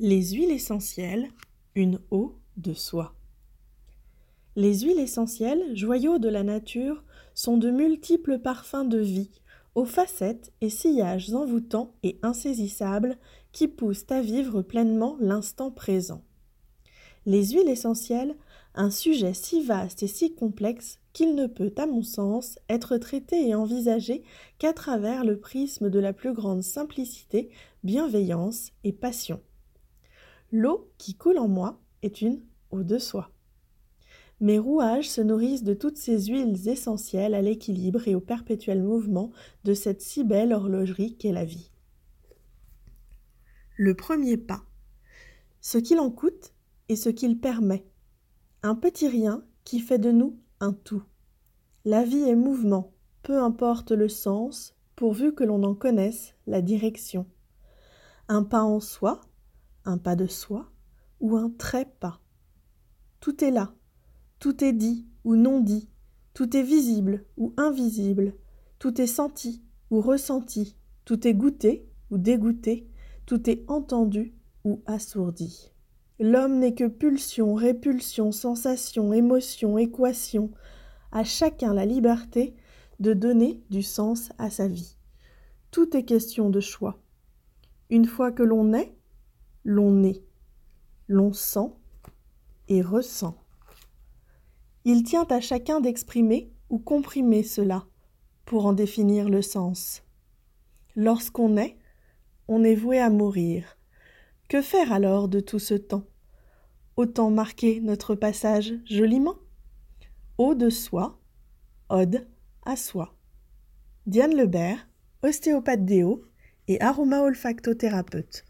Les huiles essentielles, une eau de soie. Les huiles essentielles, joyaux de la nature, sont de multiples parfums de vie, aux facettes et sillages envoûtants et insaisissables qui poussent à vivre pleinement l'instant présent. Les huiles essentielles, un sujet si vaste et si complexe qu'il ne peut, à mon sens, être traité et envisagé qu'à travers le prisme de la plus grande simplicité, bienveillance et passion. L'eau qui coule en moi est une eau de soi. Mes rouages se nourrissent de toutes ces huiles essentielles à l'équilibre et au perpétuel mouvement de cette si belle horlogerie qu'est la vie. Le premier pas. Ce qu'il en coûte et ce qu'il permet. Un petit rien qui fait de nous un tout. La vie est mouvement, peu importe le sens, pourvu que l'on en connaisse la direction. Un pas en soi, un pas de soi ou un trépas. Tout est là, tout est dit ou non dit, tout est visible ou invisible, tout est senti ou ressenti, tout est goûté ou dégoûté, tout est entendu ou assourdi. L'homme n'est que pulsion, répulsion, sensation, émotion, équation, à chacun la liberté de donner du sens à sa vie. Tout est question de choix. Une fois que l'on est, l'on est, l'on sent et ressent. Il tient à chacun d'exprimer ou comprimer cela pour en définir le sens. Lorsqu'on est, on est voué à mourir. Que faire alors de tout ce temps? Autant marquer notre passage joliment Eau de soi, ode à soi. Diane Lebert, ostéopathe déo et aroma olfactothérapeute.